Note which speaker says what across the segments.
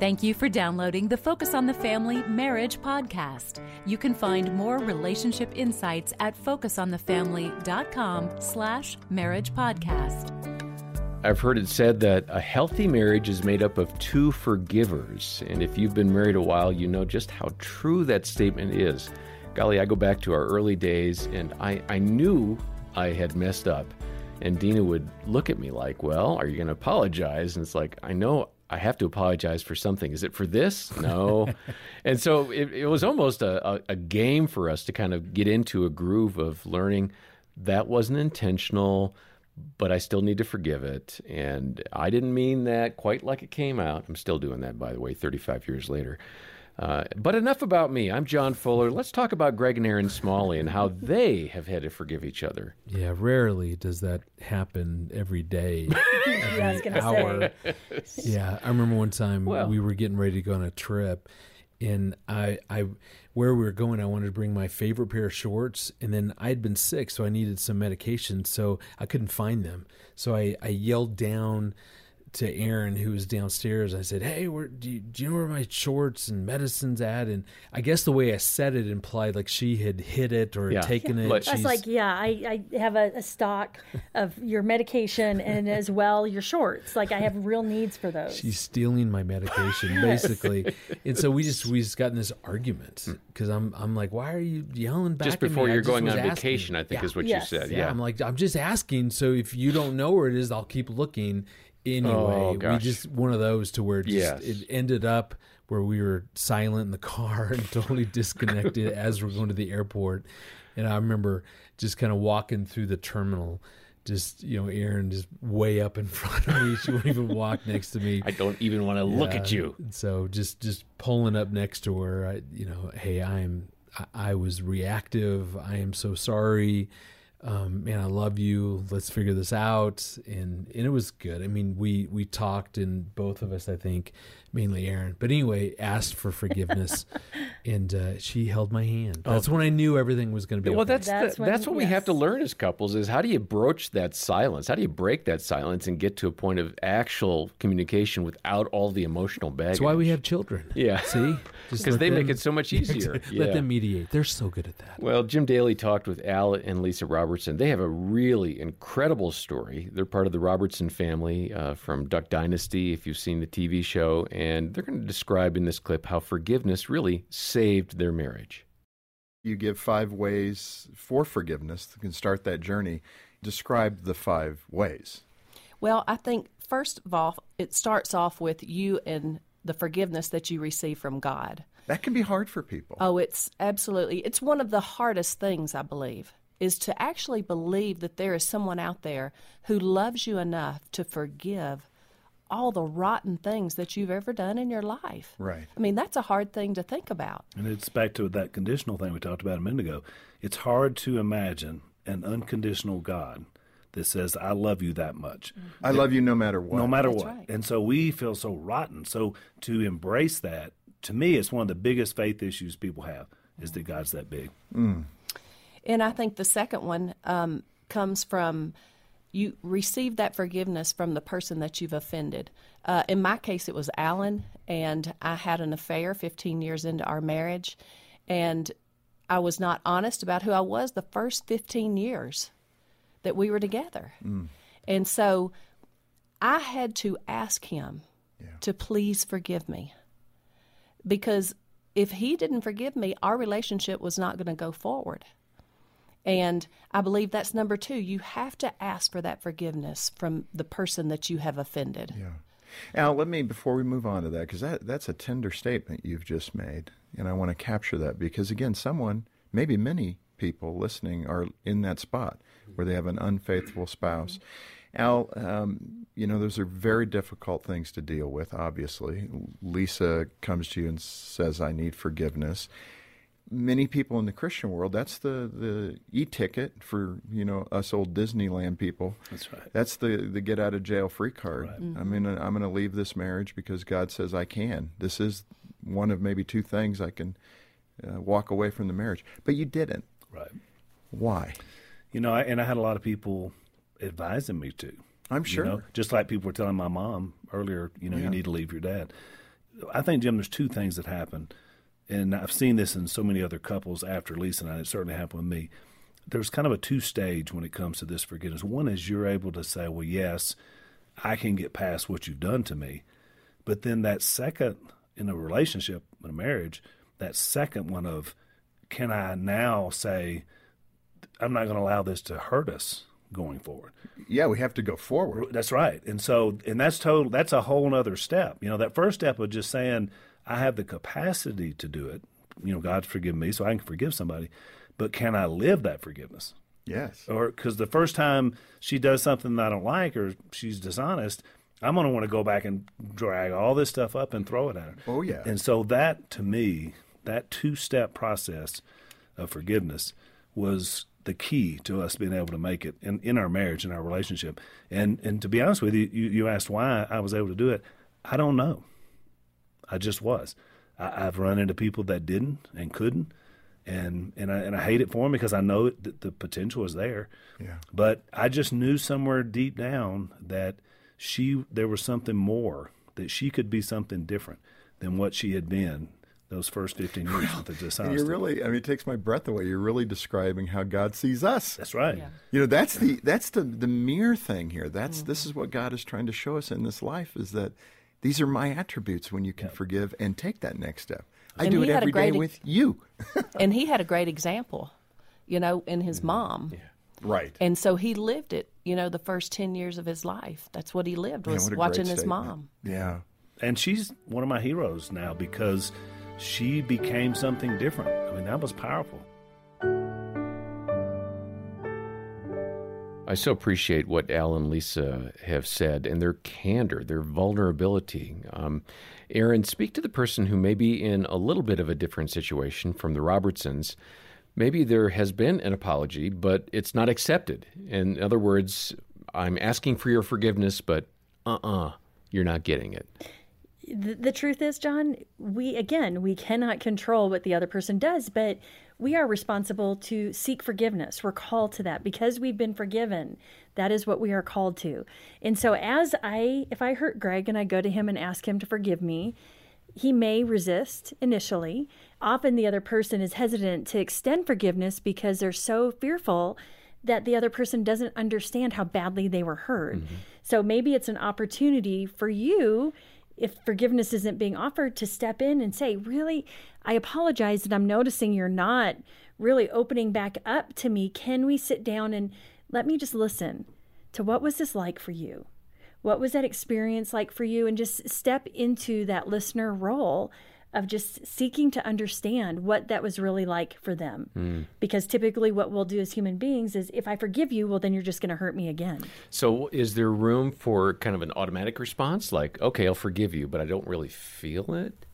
Speaker 1: Thank you for downloading the Focus on the Family Marriage podcast. You can find more relationship insights at focusonthefamily.com slash marriage podcast.
Speaker 2: I've heard it said that a healthy marriage is made up of two forgivers. And if you've been married a while, you know just how true that statement is. Golly, I go back to our early days and I, I knew I had messed up. And Dina would look at me like, Well, are you going to apologize? And it's like, I know I have to apologize for something. Is it for this? No. and so it, it was almost a, a, a, game for us to kind of get into a groove of learning that wasn't intentional, but I still need to forgive it. And I didn't mean that quite like it came out. I'm still doing that, by the way, 35 years later. Uh, but enough about me. I'm John Fuller. Let's talk about Greg and Erin Smalley and how they have had to forgive each other.
Speaker 3: Yeah, rarely does that happen every day, every
Speaker 4: yeah,
Speaker 3: hour. yeah, I remember one time well, we were getting ready to go on a trip, and I, I, where we were going, I wanted to bring my favorite pair of shorts, and then I had been sick, so I needed some medication, so I couldn't find them. So I, I yelled down to Erin, who was downstairs. I said, "Hey, where do you, do you know where my shorts and medicines at?" And I guess the way I said it implied like she had hit it or yeah. taken
Speaker 4: yeah.
Speaker 3: it.
Speaker 4: I was like, "Yeah, I, I have a, a, stock of your medication and as well your shorts. Like I have real needs for those."
Speaker 3: She's stealing my medication, basically. and so we just we just got in this argument because I'm I'm like, "Why are you yelling back?"
Speaker 2: Just before you're
Speaker 3: just
Speaker 2: going on
Speaker 3: asking.
Speaker 2: vacation, I think
Speaker 3: yeah.
Speaker 2: is what
Speaker 4: yes.
Speaker 2: you said.
Speaker 3: Yeah, I'm like, I'm just asking. So if you don't know where it is, I'll keep looking anyway.
Speaker 2: Oh,
Speaker 3: we just one of those to where it, just,
Speaker 2: yes.
Speaker 3: it ended up where we were silent in the car and totally disconnected as we're going to the airport. And I remember just kind of walking through the terminal just you know, Erin just way up in front of me. She won't even walk next to me.
Speaker 2: I don't even want to yeah. look at you.
Speaker 3: So just just pulling up next to her. I, you know, hey, I am. I, I was reactive. I am so sorry um, man, I love you. Let's figure this out. And and it was good. I mean, we we talked, and both of us, I think, mainly Erin, but anyway, asked for forgiveness, and uh, she held my hand. That's oh. when I knew everything was going to be.
Speaker 2: Well,
Speaker 3: okay.
Speaker 2: that's that's, the, when, that's what yes. we have to learn as couples is how do you broach that silence? How do you break that silence and get to a point of actual communication without all the emotional baggage?
Speaker 3: That's why we have children.
Speaker 2: Yeah,
Speaker 3: see,
Speaker 2: because they them, make it so much easier.
Speaker 3: let
Speaker 2: yeah.
Speaker 3: them mediate. They're so good at that.
Speaker 2: Well, Jim Daly talked with Al and Lisa Robertson. They have a really incredible story. They're part of the Robertson family uh, from Duck Dynasty, if you've seen the TV show, and they're going to describe in this clip how forgiveness really saved their marriage.
Speaker 5: You give five ways for forgiveness that can start that journey. Describe the five ways.
Speaker 6: Well, I think first of all, it starts off with you and the forgiveness that you receive from God.
Speaker 5: That can be hard for people.
Speaker 6: Oh, it's absolutely. It's one of the hardest things, I believe is to actually believe that there is someone out there who loves you enough to forgive all the rotten things that you've ever done in your life.
Speaker 5: Right.
Speaker 6: I mean, that's a hard thing to think about.
Speaker 7: And it's back to that conditional thing we talked about a minute ago. It's hard to imagine an unconditional God that says, I love you that much.
Speaker 5: Mm-hmm. I love you no matter what.
Speaker 7: No matter
Speaker 6: That's
Speaker 7: what.
Speaker 6: Right.
Speaker 7: And so we feel so rotten. So to embrace that, to me, it's one of the biggest faith issues people have is that God's that big.
Speaker 5: Mm.
Speaker 6: And I think the second one um, comes from you receive that forgiveness from the person that you've offended. Uh, in my case, it was Alan, and I had an affair 15 years into our marriage, and I was not honest about who I was the first 15 years that we were together.
Speaker 5: Mm.
Speaker 6: And so I had to ask him
Speaker 5: yeah.
Speaker 6: to please forgive me. Because if he didn't forgive me, our relationship was not going to go forward. And I believe that's number two. You have to ask for that forgiveness from the person that you have offended.
Speaker 5: Yeah. Al, let me, before we move on to that, because that, that's a tender statement you've just made. And I want to capture that because, again, someone, maybe many people listening are in that spot where they have an unfaithful spouse. Al, um, you know, those are very difficult things to deal with, obviously. Lisa comes to you and says, I need forgiveness many people in the Christian world, that's the, the e-ticket for, you know, us old Disneyland people.
Speaker 7: That's right.
Speaker 5: That's the, the get out of jail free card.
Speaker 7: Right.
Speaker 6: Mm-hmm.
Speaker 5: I mean, I'm going to leave this marriage because God says I can. This is one of maybe two things I can uh, walk away from the marriage. But you didn't.
Speaker 7: Right.
Speaker 5: Why?
Speaker 7: You know, I, and I had a lot of people advising me to.
Speaker 5: I'm sure.
Speaker 7: You know, just like people were telling my mom earlier, you know,
Speaker 5: Yeah.
Speaker 7: you need to leave your dad. I think, Jim, there's two things that happen. And I've seen this in so many other couples after Lisa and I. It certainly happened with me. There's kind of a two stage when it comes to this forgiveness. One is you're able to say, well, yes, I can get past what you've done to me. But then that second, in a relationship, in a marriage, that second one of, can I now say, I'm not going to allow this to hurt us going forward.
Speaker 5: Yeah, we have to go forward.
Speaker 7: That's right. And so, and that's total. That's a whole other step. You know, that first step of just saying I have the capacity to do it. You know, God's forgiven me, so I can forgive somebody. But can I live that forgiveness?
Speaker 5: Yes.
Speaker 7: Or because the first time she does something that I don't like or she's dishonest, I'm going to want to go back and drag all this stuff up and throw it at her.
Speaker 5: Oh yeah.
Speaker 7: And so that to me, that two step process of forgiveness was the key to us being able to make it in, in our marriage and our relationship. And and to be honest with you, you, you asked why I was able to do it. I don't know. I just was. I, have run into people that didn't and couldn't, and and I and I hate it for them because I know that the potential is there.
Speaker 5: Yeah.
Speaker 7: But I just knew somewhere deep down that she there was something more that she could be something different than what she had been those first 15 years with the dishonesty.
Speaker 5: And you're really, I mean, it takes my breath away. You're really describing how God sees us.
Speaker 7: That's right.
Speaker 6: Yeah.
Speaker 5: You know, that's the that's the the mere thing here. That's mm-hmm. this is what God is trying to show us in this life is that these are my attributes when you can yeah. forgive and take that next step. I and do it every day with you.
Speaker 6: and he had a great example, you know, in his mm-hmm. mom.
Speaker 5: Yeah. Right.
Speaker 6: And so he lived it, you know, the first 10 years of his life. That's what he lived was watching his mom.
Speaker 5: Yeah.
Speaker 7: And she's one of my heroes now because she became something different. I mean, that was powerful.
Speaker 2: I so appreciate what Al and Lisa have said and their candor, their vulnerability. Um, Erin, speak to the person who may be in a little bit of a different situation from the Robertsons. Maybe there has been an apology, but it's not accepted. In other words, I'm asking for your forgiveness, but uh uh-uh, uh, you are not getting it
Speaker 4: the, the truth is, John, we again, we cannot control what the other person does, but we are responsible to seek forgiveness. We're called to that because we've been forgiven. That is what we are called to. And so, as I, if I hurt Greg and I go to him and ask him to forgive me, he may resist initially. Often, the other person is hesitant to extend forgiveness because they're so fearful that the other person doesn't understand how badly they were hurt. Mm-hmm. So, maybe it's an opportunity for you if forgiveness isn't being offered, to step in and say, Really, I apologize that I'm noticing you're not really opening back up to me. Can we sit down and let me just listen to what was this like for you? What was that experience like for you? And just step into that listener role of just seeking to understand what that was really like for them. Mm. Because typically, what we'll do as human beings is if I forgive you, well, then you're just going to hurt me again.
Speaker 2: So, is there room for kind of an automatic response like, okay, I'll forgive you, but I don't really feel it?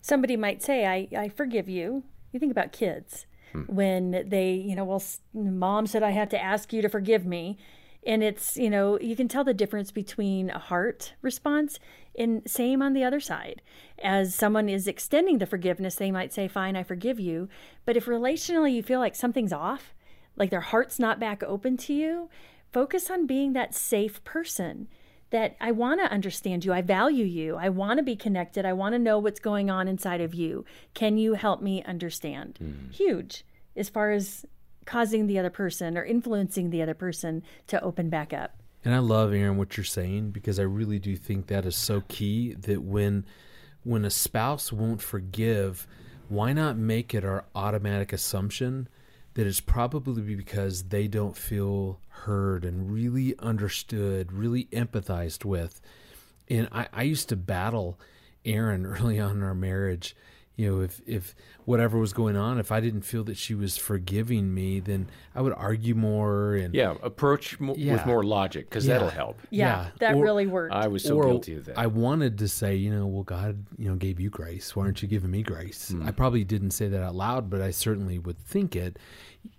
Speaker 4: Somebody might say, I, I forgive you. You think about kids. Hmm. When they, you know, well, mom said I had to ask you to forgive me and it's you know you can tell the difference between a heart response and same on the other side. As someone is extending the forgiveness they might say fine i forgive you. But if relationally you feel like something's off like their heart's not back open to you focus on being that safe person that i want to understand you. I value you. I want to be connected. I want to know what's going on inside of you. Can you help me understand? Mm. huge as far as causing the other person or influencing the other person to open back up.
Speaker 3: And I love Erin what you're saying because I really do think that is so key that when when a spouse won't forgive, why not make it our automatic assumption that it's probably because they don't feel heard and really understood, really empathized with. And I, I used to battle Erin early on in our marriage you know, if if whatever was going on, if I didn't feel that she was forgiving me, then I would argue more and
Speaker 2: yeah, approach mo- yeah. with more logic because yeah. that'll help.
Speaker 4: Yeah, yeah. that or, really worked.
Speaker 2: I was so or guilty of that.
Speaker 3: I wanted to say, you know, well, God, you know, gave you grace. Why aren't you giving me grace? Mm. I probably didn't say that out loud, but I certainly would think it.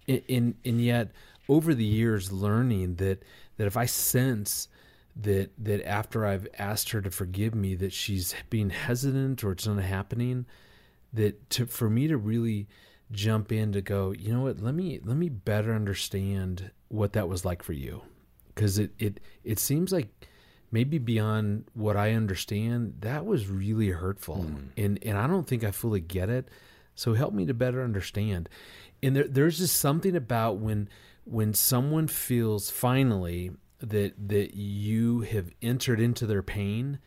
Speaker 3: And and yet, over the years, learning that that if I sense that that after I've asked her to forgive me, that she's being hesitant or it's not happening that to for me to really jump in to go you know what let me let me better understand what that was like for you because it it it seems like maybe beyond what I understand, that was really hurtful. Mm. And and I don't think I fully get it. So help me to better understand. And there, there's just something about when when someone feels finally that that you have entered into their pain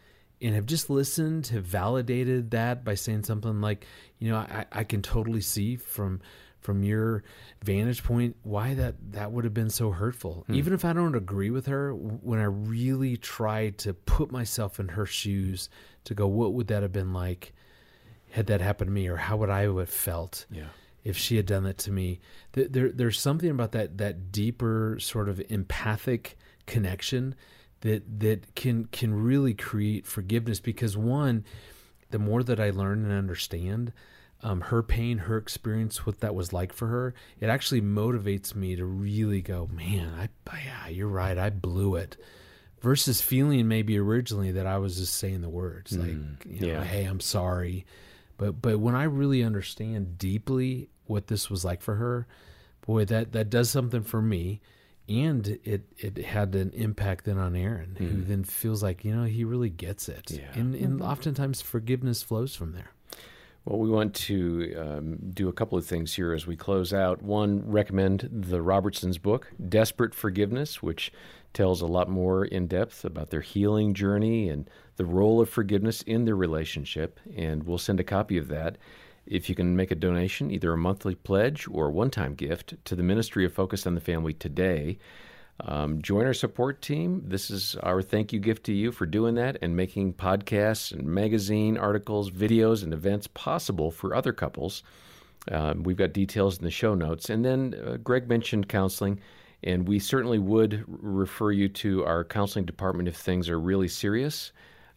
Speaker 3: and have just listened, have validated that by saying something like, you know, I, I can totally see from from your vantage point why that that would have been so hurtful. Hmm. even if i don't agree with her when i really try to put myself in her shoes to go what would that have been like had that happened to me or how would i have felt
Speaker 2: yeah.
Speaker 3: if she had done that to me? There there's something about that that deeper sort of empathic connection that that can can really create forgiveness because one the more that I learn and understand um, her pain, her experience, what that was like for her, it actually motivates me to really go, man, I, yeah, you're right, I blew it. Versus feeling maybe originally that I was just saying the words mm, like, you know, yeah. hey, I'm sorry. But but when I really understand deeply what this was like for her, boy, that that does something for me. And it it had an impact then on Erin, mm. who then feels like you know he really gets it, yeah. and and mm-hmm. oftentimes forgiveness flows from there.
Speaker 2: Well, we want to um, do a couple of things here as we close out. One, recommend the Robertsons book, Desperate Forgiveness, which tells a lot more in depth about their healing journey and the role of forgiveness in their relationship. And we'll send a copy of that. If you can make a donation, either a monthly pledge or a one time gift to the Ministry of Focus on the Family today, um, join our support team. This is our thank you gift to you for doing that and making podcasts and magazine articles, videos, and events possible for other couples. Um, we've got details in the show notes. And then uh, Greg mentioned counseling, and we certainly would refer you to our counseling department if things are really serious.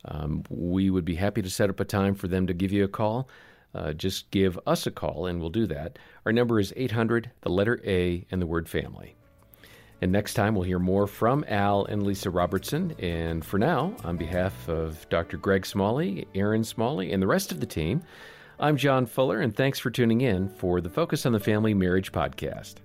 Speaker 2: Um, we would be happy to set up a time for them to give you a call. Uh, just give us a call and we'll do that. Our number is 800, the letter A, and the word family. And next time, we'll hear more from Al and Lisa Robertson. And for now, on behalf of Dr. Greg Smalley, Erin Smalley, and the rest of the team, I'm John Fuller, and thanks for tuning in for the Focus on the Family Marriage podcast.